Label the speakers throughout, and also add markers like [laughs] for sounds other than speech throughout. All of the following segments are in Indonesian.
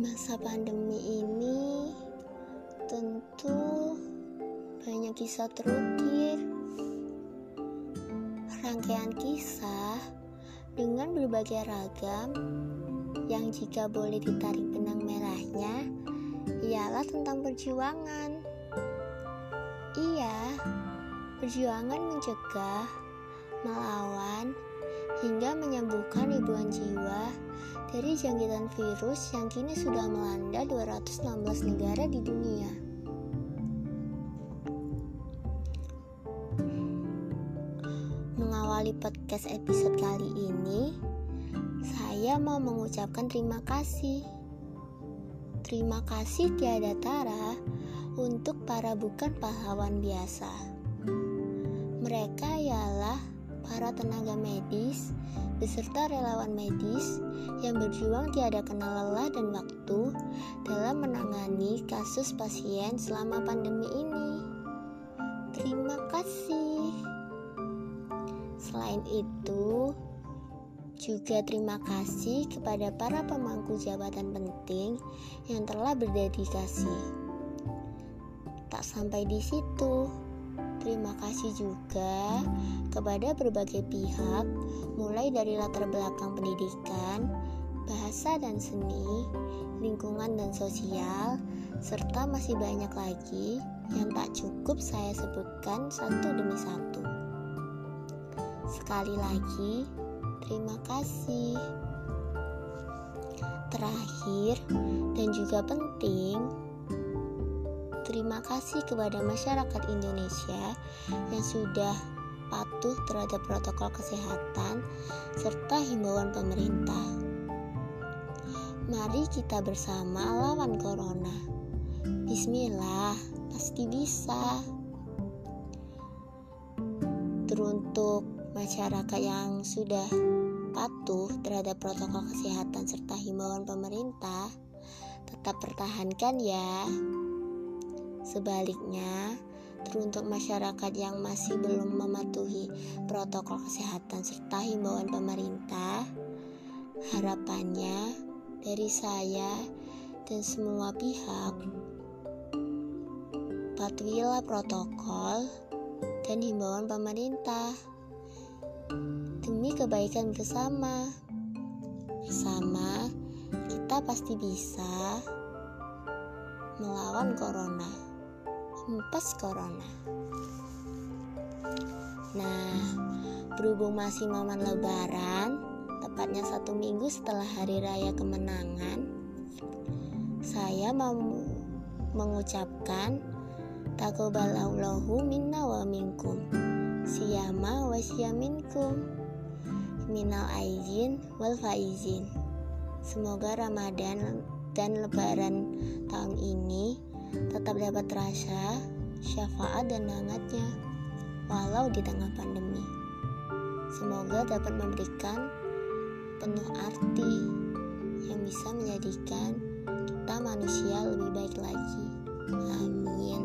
Speaker 1: masa pandemi ini tentu banyak kisah terukir. Rangkaian kisah dengan berbagai ragam yang jika boleh ditarik benang merahnya ialah tentang perjuangan. Iya perjuangan mencegah melawan hingga menyembuhkan ribuan jiwa dari jangkitan virus yang kini sudah melanda 216 negara di dunia. Mengawali podcast episode kali ini, saya mau mengucapkan terima kasih. Terima kasih tiada tara untuk para bukan pahlawan biasa. Mereka ialah para tenaga medis beserta relawan medis yang berjuang tiada kenal lelah dan waktu dalam menangani kasus pasien selama pandemi ini. Terima kasih. Selain itu, juga terima kasih kepada para pemangku jabatan penting yang telah berdedikasi. Tak sampai di situ, Terima kasih juga kepada berbagai pihak, mulai dari latar belakang pendidikan, bahasa dan seni, lingkungan dan sosial, serta masih banyak lagi yang tak cukup saya sebutkan satu demi satu. Sekali lagi, terima kasih. Terakhir dan juga penting, Terima kasih kepada masyarakat Indonesia yang sudah patuh terhadap protokol kesehatan serta himbauan pemerintah. Mari kita bersama lawan corona. Bismillah, pasti bisa. Teruntuk masyarakat yang sudah patuh terhadap protokol kesehatan serta himbauan pemerintah, tetap pertahankan ya. Sebaliknya, teruntuk masyarakat yang masih belum mematuhi protokol kesehatan serta himbauan pemerintah, harapannya dari saya dan semua pihak patuhilah protokol dan himbauan pemerintah demi kebaikan bersama. Bersama kita pasti bisa melawan corona hempas corona. Nah, berhubung masih momen lebaran, tepatnya satu minggu setelah hari raya kemenangan, saya mau mengucapkan takobalallahu minna wa minkum siyama wa siyaminkum minal aizin wal faizin semoga Ramadan dan Lebaran tahun ini tetap dapat terasa syafaat dan hangatnya walau di tengah pandemi. Semoga dapat memberikan penuh arti yang bisa menjadikan kita manusia lebih baik lagi. Amin.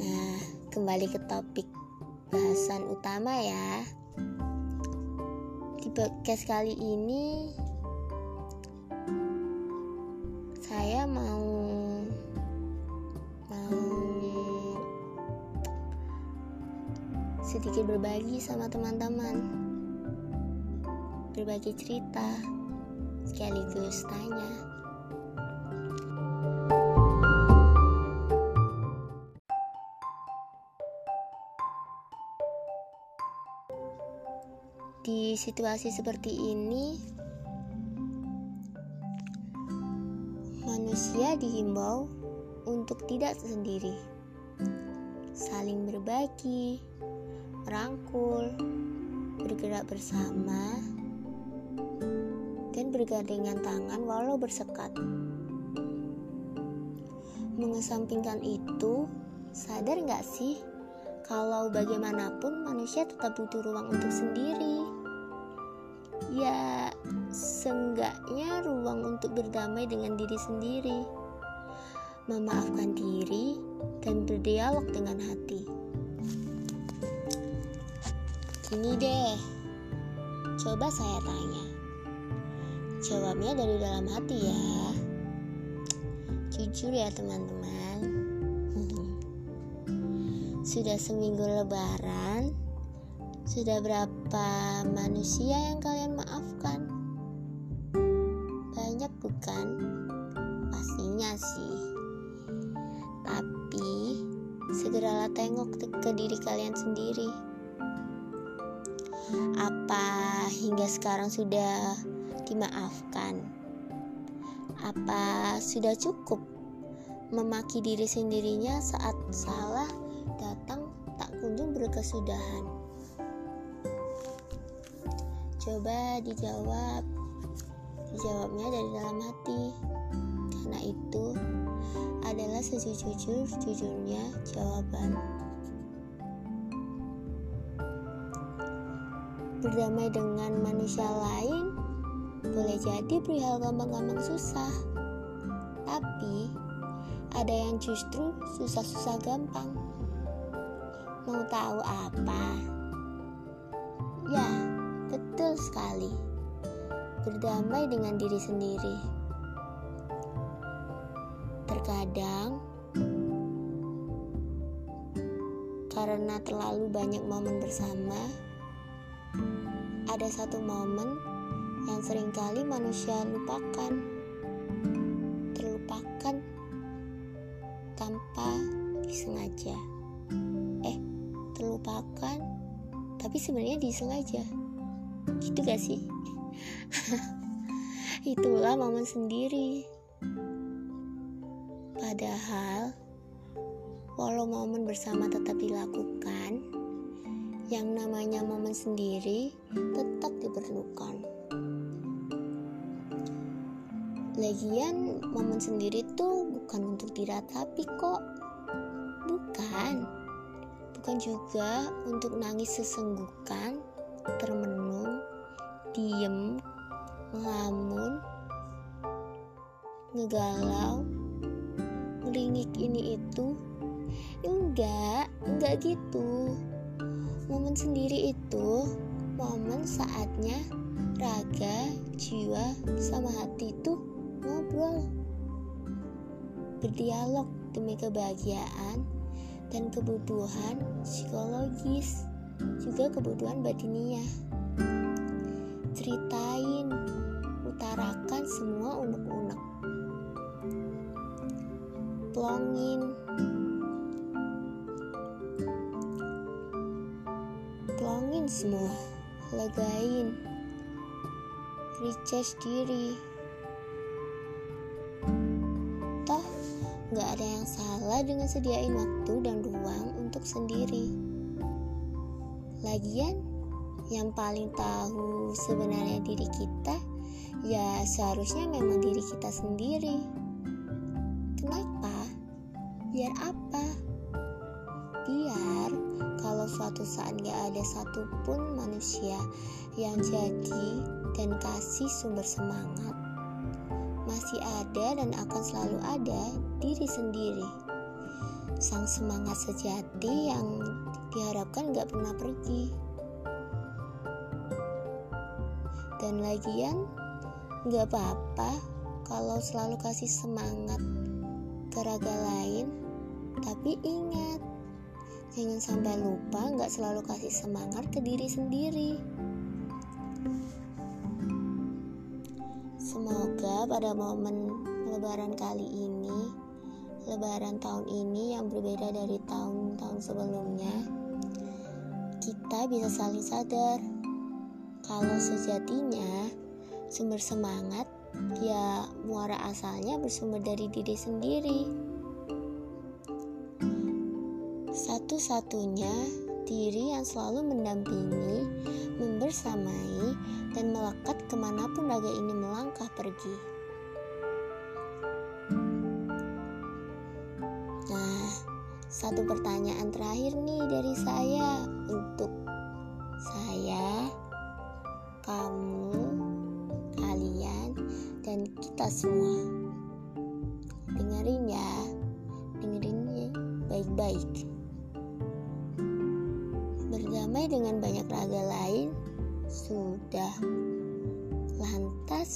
Speaker 1: Nah, kembali ke topik bahasan utama ya. Di podcast kali ini sedikit berbagi sama teman-teman. Berbagi cerita sekaligus tanya. Di situasi seperti ini manusia dihimbau untuk tidak sendiri, saling berbagi, merangkul, bergerak bersama, dan bergandengan tangan walau bersekat. Mengesampingkan itu, sadar nggak sih kalau bagaimanapun manusia tetap butuh ruang untuk sendiri? Ya, Seenggaknya ruang untuk berdamai dengan diri sendiri, memaafkan diri, dan berdialog dengan hati. Gini deh, coba saya tanya, Jawabnya dari dalam hati ya. Jujur ya teman-teman. [laughs] Sudah seminggu lebaran, sudah berapa manusia yang kalian maafkan? Banyak bukan? Pastinya sih. Tapi segeralah tengok ke diri kalian sendiri. Apa hingga sekarang sudah dimaafkan? Apa sudah cukup memaki diri sendirinya saat salah datang tak kunjung berkesudahan? Coba dijawab. Dijawabnya dari dalam hati. Karena itu adalah sejujur-jujurnya jawaban. Berdamai dengan manusia lain boleh jadi perihal gampang-gampang susah. Tapi ada yang justru susah-susah gampang. Mau tahu apa? Ya, Betul sekali. Berdamai dengan diri sendiri. Terkadang karena terlalu banyak momen bersama, ada satu momen yang sering kali manusia lupakan. Terlupakan tanpa disengaja. Eh, terlupakan tapi sebenarnya disengaja gitu gak sih [laughs] itulah momen sendiri padahal walau momen bersama tetap dilakukan yang namanya momen sendiri tetap diperlukan lagian momen sendiri tuh bukan untuk diratapi kok bukan bukan juga untuk nangis sesenggukan termenung, diem, ngelamun, ngegalau, ngelingik ini itu. Enggak, enggak gitu. Momen sendiri itu momen saatnya raga, jiwa, sama hati itu ngobrol. Berdialog demi kebahagiaan dan kebutuhan psikologis juga kebutuhan batiniah. Ceritain, utarakan semua unek-unek. Plongin, plongin semua, legain, recharge diri. Toh, gak ada yang salah dengan sediain waktu dan ruang untuk sendiri. Lagian, yang paling tahu sebenarnya diri kita, ya seharusnya memang diri kita sendiri. Kenapa? Biar apa? Biar suatu saat gak ada satupun manusia yang jadi dan kasih sumber semangat, masih ada dan akan selalu ada diri sendiri. Sang semangat sejati yang diharapkan gak pernah pergi. Dan lagian gak apa-apa kalau selalu kasih semangat ke raga lain, tapi ingat jangan sampai lupa gak selalu kasih semangat ke diri sendiri. Semoga pada momen lebaran kali ini Lebaran tahun ini yang berbeda dari tahun-tahun sebelumnya, kita bisa saling sadar kalau sejatinya sumber semangat ya muara asalnya bersumber dari diri sendiri. Satu-satunya diri yang selalu mendampingi, membersamai, dan melekat ke mana pun raga ini melangkah pergi. Nah, satu pertanyaan terakhir nih dari saya untuk saya, kamu, kalian, dan kita semua. Dengerin ya, dengerinnya baik-baik. Dengan banyak raga lain sudah lantas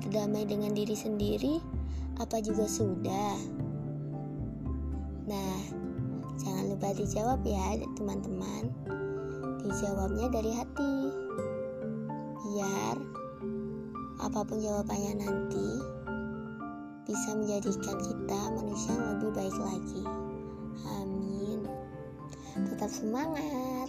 Speaker 1: berdamai dengan diri sendiri, apa juga sudah? Nah, jangan lupa dijawab ya, teman-teman. Dijawabnya dari hati, biar apa pun jawabannya nanti bisa menjadikan kita manusia yang lebih baik lagi. Tetap semangat.